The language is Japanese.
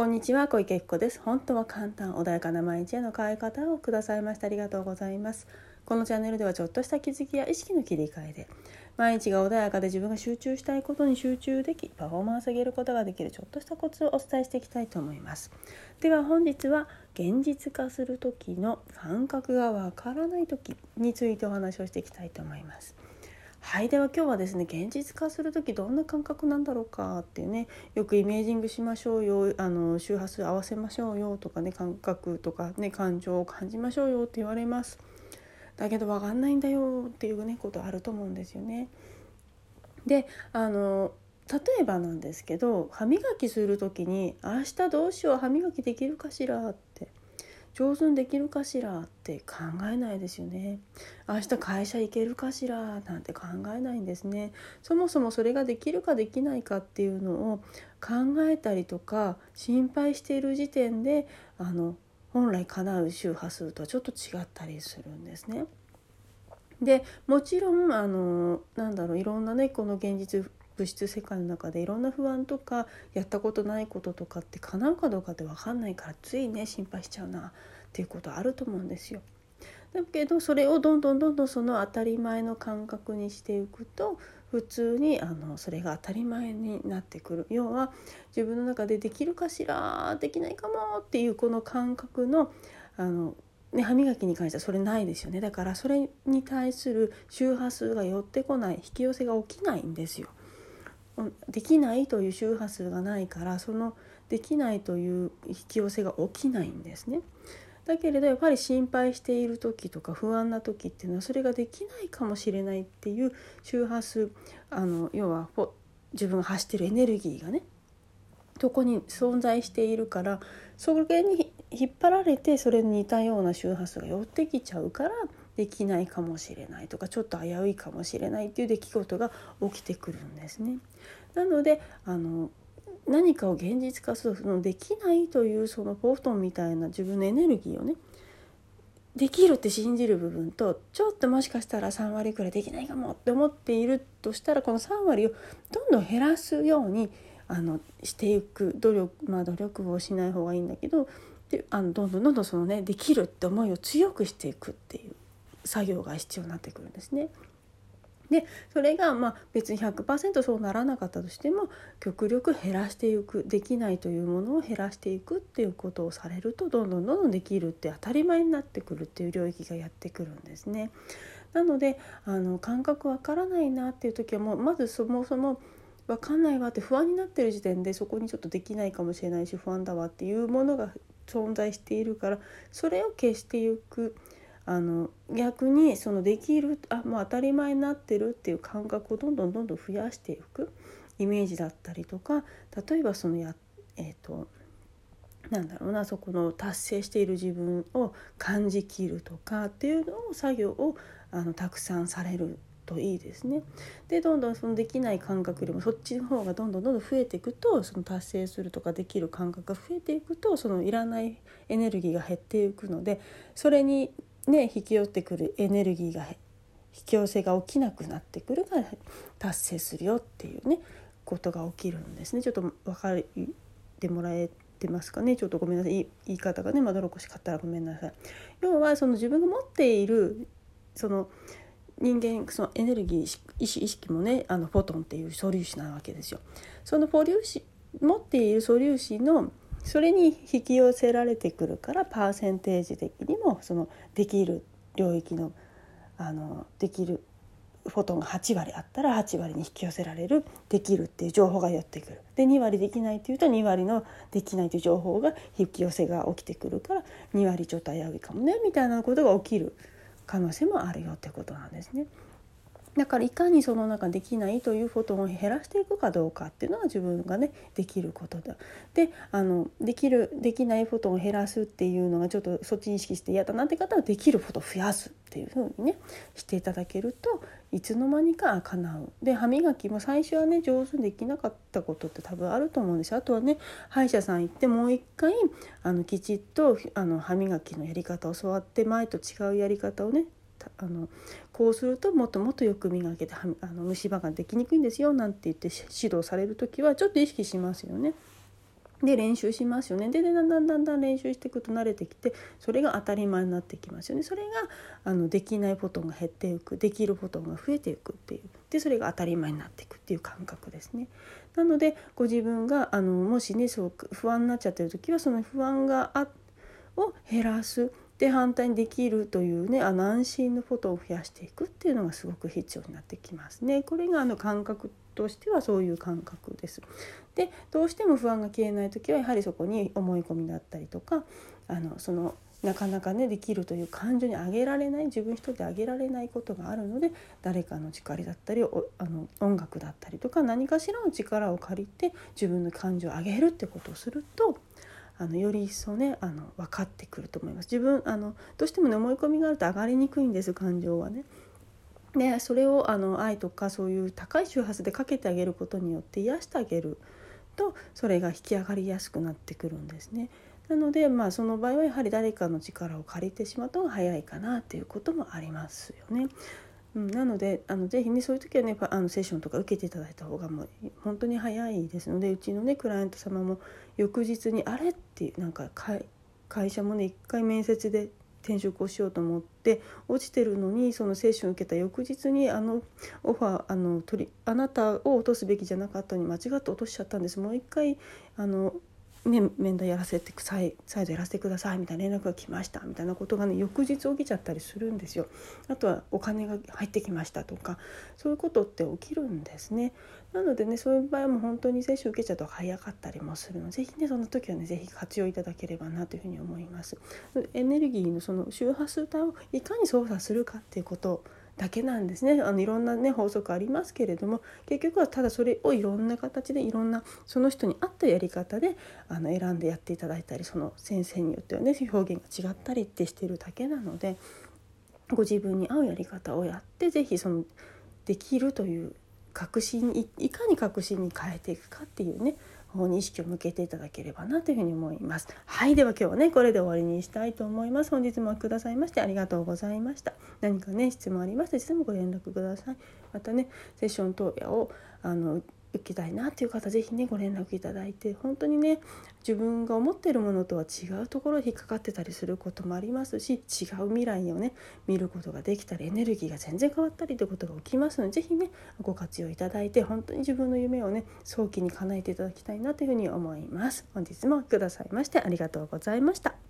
こんにちは小池子です。本当は簡単穏やかな毎日への変え方をくださいましてありがとうございます。このチャンネルではちょっとした気づきや意識の切り替えで毎日が穏やかで自分が集中したいことに集中できパフォーマンスを上げることができるちょっとしたコツをお伝えしていきたいと思います。では本日は現実化する時の感覚がわからない時についてお話をしていきたいと思います。はいでは今日はですね現実化する時どんな感覚なんだろうかっていうねよくイメージングしましょうよあの周波数合わせましょうよとかね感覚とかね感情を感じましょうよって言われますだけど分かんないんだよっていうねことあると思うんですよね。であの例えばなんですけど歯磨きする時に「明日どうしよう歯磨きできるかしら」って上手にできるかしらって考えないですよね。明日会社行けるかしら？なんて考えないんですね。そもそもそれができるかできないかっていうのを考えたりとか心配している時点であの本来叶う周波数とはちょっと違ったりするんですね。でもちろんあのなんだろういろんなねこの現実物質世界の中でいろんな不安とかやったことないこととかって叶うかどうかって分かんないからついね心配しちゃうなっていうことあると思うんですよ。だけどそれをどんどんどんどんその当たり前の感覚にしていくと普通にあのそれが当たり前になってくる要は自分の中でできるかしらできないかもっていうこの感覚のあの、ね、歯磨きに関してはそれないですよねだからそれに対する周波数が寄ってこない引き寄せが起きないんですよ。できないという周波数がないからそのできないという引き寄せが起きないんですね。だけれどやっぱり心配している時とか不安な時っていうのはそれができないかもしれないっていう周波数あの要は自分が発してるエネルギーがねそこに存在しているからそれに引っ張られてそれに似たような周波数が寄ってきちゃうからできないかもしれないとかちょっと危ういかもしれないっていう出来事が起きてくるんですね。なのであの何かを現実化するそのできないというそのポートンみたいな自分のエネルギーをねできるって信じる部分とちょっともしかしたら3割くらいできないかもって思っているとしたらこの3割をどんどん減らすようにあのしていく努力まあ努力をしない方がいいんだけどであのどんどんどんどんそのねできるって思いを強くしていくっていう作業が必要になってくるんですね。でそれがまあ別に100%そうならなかったとしても極力減らしていくできないというものを減らしていくっていうことをされるとどんどんどんどんできるって当たり前になってくるっていう領域がやってくるんですね。なのであの感覚わからないなっていう時はもうまずそもそも分かんないわって不安になってる時点でそこにちょっとできないかもしれないし不安だわっていうものが存在しているからそれを消していく。あの逆にそのできるあもう当たり前になってるっていう感覚をどんどんどんどん増やしていくイメージだったりとか例えばそのやえっ、ー、となんだろうなそこの達成している自分を感じきるとかっていうのを作業をあのたくさんされるといいですね。でどんどんそのできない感覚よりもそっちの方がどんどんどんどん増えていくとその達成するとかできる感覚が増えていくとそのいらないエネルギーが減っていくのでそれにね引き寄ってくるエネルギーが引き寄せが起きなくなってくるが達成するよっていうねことが起きるんですねちょっと分かってもらえてますかね？ちょっとごめんなさい言い方がねまどろっこしかったらごめんなさい。要はその自分が持っているその人間そのエネルギー意識意識もねあのフォトンっていう素粒子なわけですよ。その素粒子持っている素粒子のそれに引き寄せられてくるからパーセンテージ的にもそのできる領域のあのできるフォトンが8割あったら8割に引き寄せられるできるっていう情報が寄ってくるで2割できないっていうと2割のできないという情報が引き寄せが起きてくるから2割ちょっと危ういかもねみたいなことが起きる可能性もあるよってことなんですね。だからいかにその中できないというフォトンを減らしていくかどうかっていうのは自分がねできることだ。であのできるできないフォトンを減らすっていうのがちょっとそっちに意識して嫌だなって方はできるフォトンを増やすっていうふうにねしていただけるといつの間にか叶う。で歯磨きも最初はね上手にできなかったことって多分あると思うんですよ。あとはね歯医者さん行ってもう一回あのきちっとあの歯磨きのやり方を教わって前と違うやり方をねあのこうするともっともっとよく磨けてあの虫歯ができにくいんですよなんて言って指導される時はちょっと意識しますよね。で練習しますよねでだんだんだんだん練習していくと慣れてきてそれが当たり前になってきますよねそれがあのできないことが減っていくできることが増えていくっていうでそれが当たり前になっていくっていう感覚ですね。なのでご自分があのもしねそう不安になっちゃってる時はその不安があを減らすで反対にできるというねあの安心のことを増やしていくっていうのがすごく必要になってきますね。これがあの感覚としてはそういう感覚です。でどうしても不安が消えない時はやはりそこに思い込みだったりとかあのそのなかなかねできるという感情に上げられない自分一人で上げられないことがあるので誰かの力だったりあの音楽だったりとか何かしらの力を借りて自分の感情を上げるってことをするとあのより一層ねあの分かってくると思います。自分あのどうしてもね思い込みがあると上がりにくいんです感情はね。でそれをあの愛とかそういう高い周波数でかけてあげることによって癒してあげるとそれが引き上がりやすくなってくるんですね。なのでまあその場合はやはり誰かの力を借りてしまった方が早いかなっていうこともありますよね。うん、なのであのぜひねそういう時はねあのセッションとか受けていただいた方がもう本当に早いですのでうちのねクライアント様も翌日に「あれ?」ってなんか会社もね一回面接で転職をしようと思って落ちてるのにその精神を受けた翌日にあのオファーあの取りあなたを落とすべきじゃなかったのに間違って落としちゃったんですもう一回あのね、面談やらせて再再度やらせてくださいみたいな連絡が来ましたみたいなことがね翌日起きちゃったりするんですよ。あとはお金が入ってきましたとかそういうことって起きるんですね。なのでねそういう場合も本当に接種受けちゃうと早かったりもするので是非ねその時はね是非活用いただければなというふうに思います。エネルギーのその周波数帯をいかに操作するかっていうことだけなんですね。あのいろんなね法則ありますけれども結局はただそれをいろんな形でいろんなその人に合ったやり方であの選んでやっていただいたりその先生によってはね表現が違ったりってしてるだけなのでご自分に合うやり方をやって是非そのできるという確信いいかに確信に変えていくかっていうね方に意識を向けていただければなというふうに思います。はいでは今日はねこれで終わりにしたいと思います。本日もくださいましてありがとうございました。何かね質問ありましたらいつでもご連絡ください。またねセッション投与をあの受けたいなっていう方是非ねご連絡いただいて本当にね自分が思ってるものとは違うところに引っかかってたりすることもありますし違う未来をね見ることができたりエネルギーが全然変わったりということが起きますので是非ねご活用いただいて本当に自分の夢をね早期に叶えていただきたいなというふうに思います。本日もくださいましてありがとうございました。